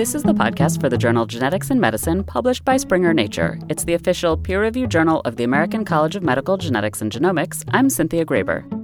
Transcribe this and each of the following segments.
This is the podcast for the journal Genetics in Medicine, published by Springer Nature. It's the official peer reviewed journal of the American College of Medical Genetics and Genomics. I'm Cynthia Graber.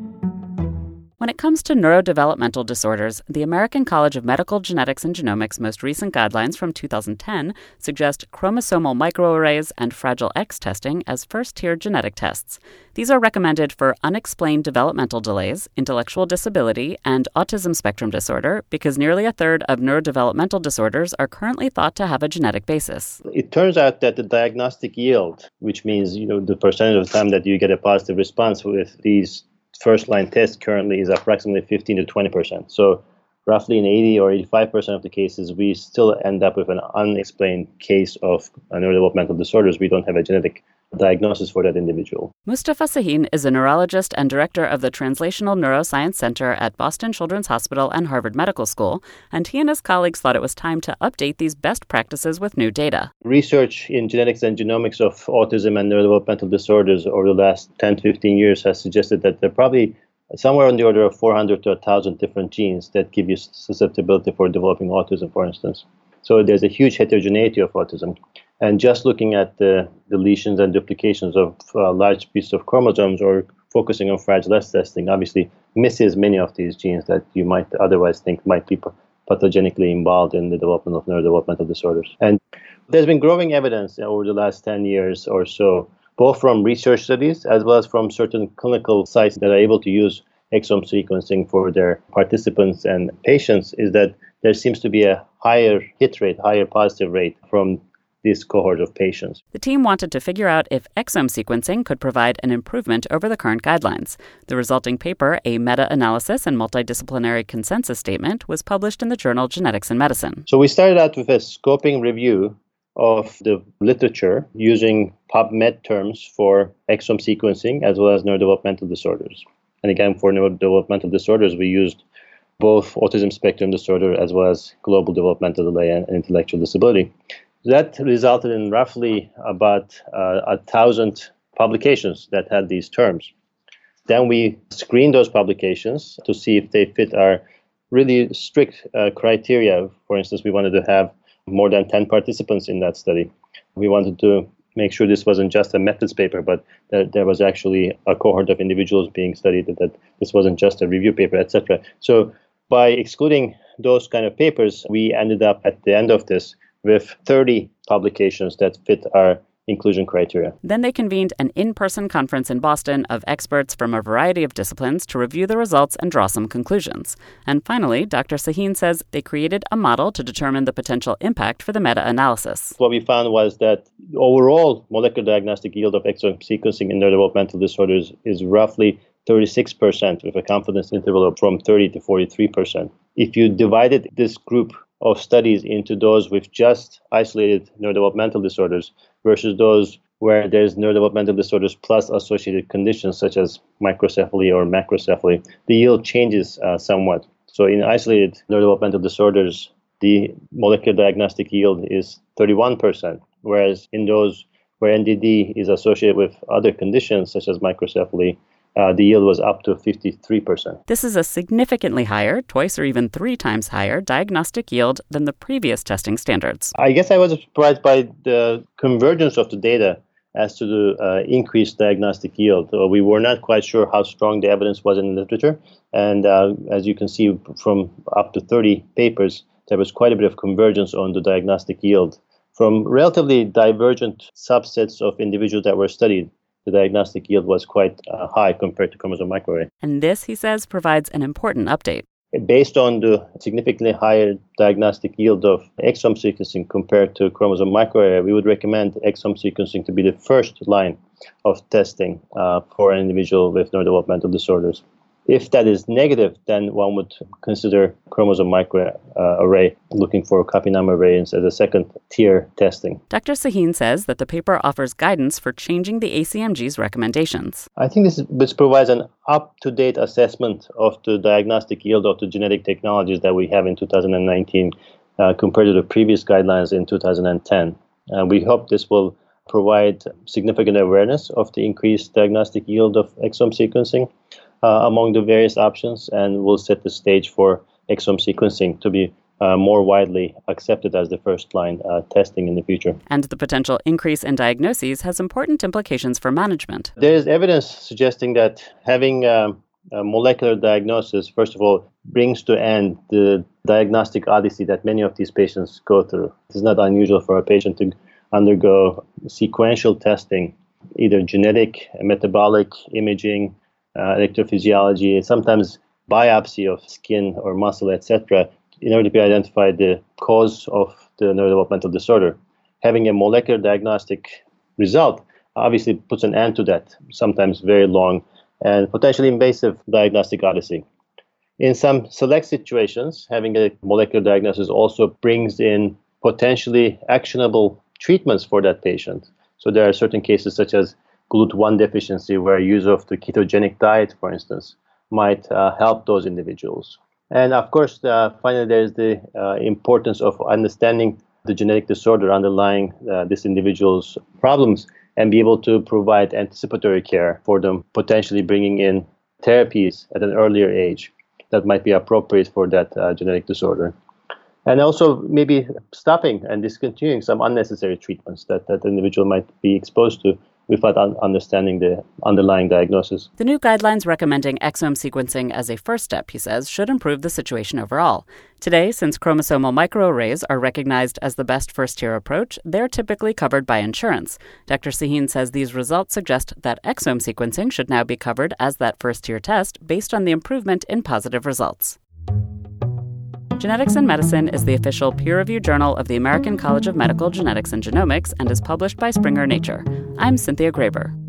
When it comes to neurodevelopmental disorders, the American College of Medical Genetics and Genomics' most recent guidelines from 2010 suggest chromosomal microarrays and Fragile X testing as first tier genetic tests. These are recommended for unexplained developmental delays, intellectual disability, and autism spectrum disorder because nearly a third of neurodevelopmental disorders are currently thought to have a genetic basis. It turns out that the diagnostic yield, which means you know the percentage of time that you get a positive response with these first line test currently is approximately 15 to 20 percent. So roughly in 80 or 85 percent of the cases, we still end up with an unexplained case of neurodevelopmental disorders. We don't have a genetic diagnosis for that individual. Mustafa Sahin is a neurologist and director of the Translational Neuroscience Center at Boston Children's Hospital and Harvard Medical School, and he and his colleagues thought it was time to update these best practices with new data. Research in genetics and genomics of autism and neurodevelopmental disorders over the last 10 to 15 years has suggested that there are probably somewhere on the order of 400 to 1,000 different genes that give you susceptibility for developing autism, for instance. So there's a huge heterogeneity of autism. And just looking at the deletions and duplications of a large pieces of chromosomes or focusing on Fragile X testing obviously misses many of these genes that you might otherwise think might be pathogenically involved in the development of neurodevelopmental disorders. And there's been growing evidence over the last 10 years or so, both from research studies as well as from certain clinical sites that are able to use exome sequencing for their participants and patients, is that there seems to be a higher hit rate, higher positive rate from this cohort of patients. The team wanted to figure out if exome sequencing could provide an improvement over the current guidelines. The resulting paper, a meta analysis and multidisciplinary consensus statement, was published in the journal Genetics in Medicine. So we started out with a scoping review of the literature using PubMed terms for exome sequencing as well as neurodevelopmental disorders. And again, for neurodevelopmental disorders, we used both autism spectrum disorder as well as global developmental delay and intellectual disability. That resulted in roughly about uh, a thousand publications that had these terms. Then we screened those publications to see if they fit our really strict uh, criteria. For instance, we wanted to have more than 10 participants in that study. We wanted to make sure this wasn't just a methods paper, but that there was actually a cohort of individuals being studied, that this wasn't just a review paper, etc. So by excluding those kind of papers, we ended up at the end of this with 30 publications that fit our inclusion criteria. Then they convened an in person conference in Boston of experts from a variety of disciplines to review the results and draw some conclusions. And finally, Dr. Sahin says they created a model to determine the potential impact for the meta analysis. What we found was that overall molecular diagnostic yield of exome sequencing in neurodevelopmental disorders is roughly 36% with a confidence interval of from 30 to 43%. If you divided this group of studies into those with just isolated neurodevelopmental disorders versus those where there's neurodevelopmental disorders plus associated conditions such as microcephaly or macrocephaly, the yield changes uh, somewhat. So in isolated neurodevelopmental disorders, the molecular diagnostic yield is 31%, whereas in those where NDD is associated with other conditions such as microcephaly, uh, the yield was up to 53%. This is a significantly higher, twice or even three times higher, diagnostic yield than the previous testing standards. I guess I was surprised by the convergence of the data as to the uh, increased diagnostic yield. Uh, we were not quite sure how strong the evidence was in the literature. And uh, as you can see from up to 30 papers, there was quite a bit of convergence on the diagnostic yield. From relatively divergent subsets of individuals that were studied, the diagnostic yield was quite uh, high compared to chromosome microarray. And this, he says, provides an important update. Based on the significantly higher diagnostic yield of exome sequencing compared to chromosome microarray, we would recommend exome sequencing to be the first line of testing uh, for an individual with neurodevelopmental disorders. If that is negative, then one would consider chromosome microarray, uh, looking for copy number variants as a second tier testing. Dr. Sahin says that the paper offers guidance for changing the ACMG's recommendations. I think this, this provides an up to date assessment of the diagnostic yield of the genetic technologies that we have in 2019 uh, compared to the previous guidelines in 2010. Uh, we hope this will provide significant awareness of the increased diagnostic yield of exome sequencing among the various options and will set the stage for exome sequencing to be uh, more widely accepted as the first line uh, testing in the future. And the potential increase in diagnoses has important implications for management. There is evidence suggesting that having um, a molecular diagnosis, first of all, brings to end the diagnostic odyssey that many of these patients go through. It's not unusual for a patient to undergo sequential testing, either genetic, metabolic imaging, uh, Uh, electrophysiology, sometimes biopsy of skin or muscle, etc., in order to identify the cause of the neurodevelopmental disorder. Having a molecular diagnostic result obviously puts an end to that, sometimes very long and potentially invasive diagnostic odyssey. In some select situations, having a molecular diagnosis also brings in potentially actionable treatments for that patient. So there are certain cases such as GLUT1 deficiency where use of the ketogenic diet, for instance, might uh, help those individuals. And of course, uh, finally, there's the uh, importance of understanding the genetic disorder underlying uh, this individual's problems and be able to provide anticipatory care for them, potentially bringing in therapies at an earlier age that might be appropriate for that uh, genetic disorder. And also maybe stopping and discontinuing some unnecessary treatments that that individual might be exposed to without un- understanding the underlying diagnosis. The new guidelines recommending exome sequencing as a first step, he says, should improve the situation overall. Today, since chromosomal microarrays are recognized as the best first tier approach, they're typically covered by insurance. Dr. Sahin says these results suggest that exome sequencing should now be covered as that first tier test based on the improvement in positive results. Genetics in Medicine is the official peer reviewed journal of the American College of Medical Genetics and Genomics and is published by Springer Nature. I'm Cynthia Graber.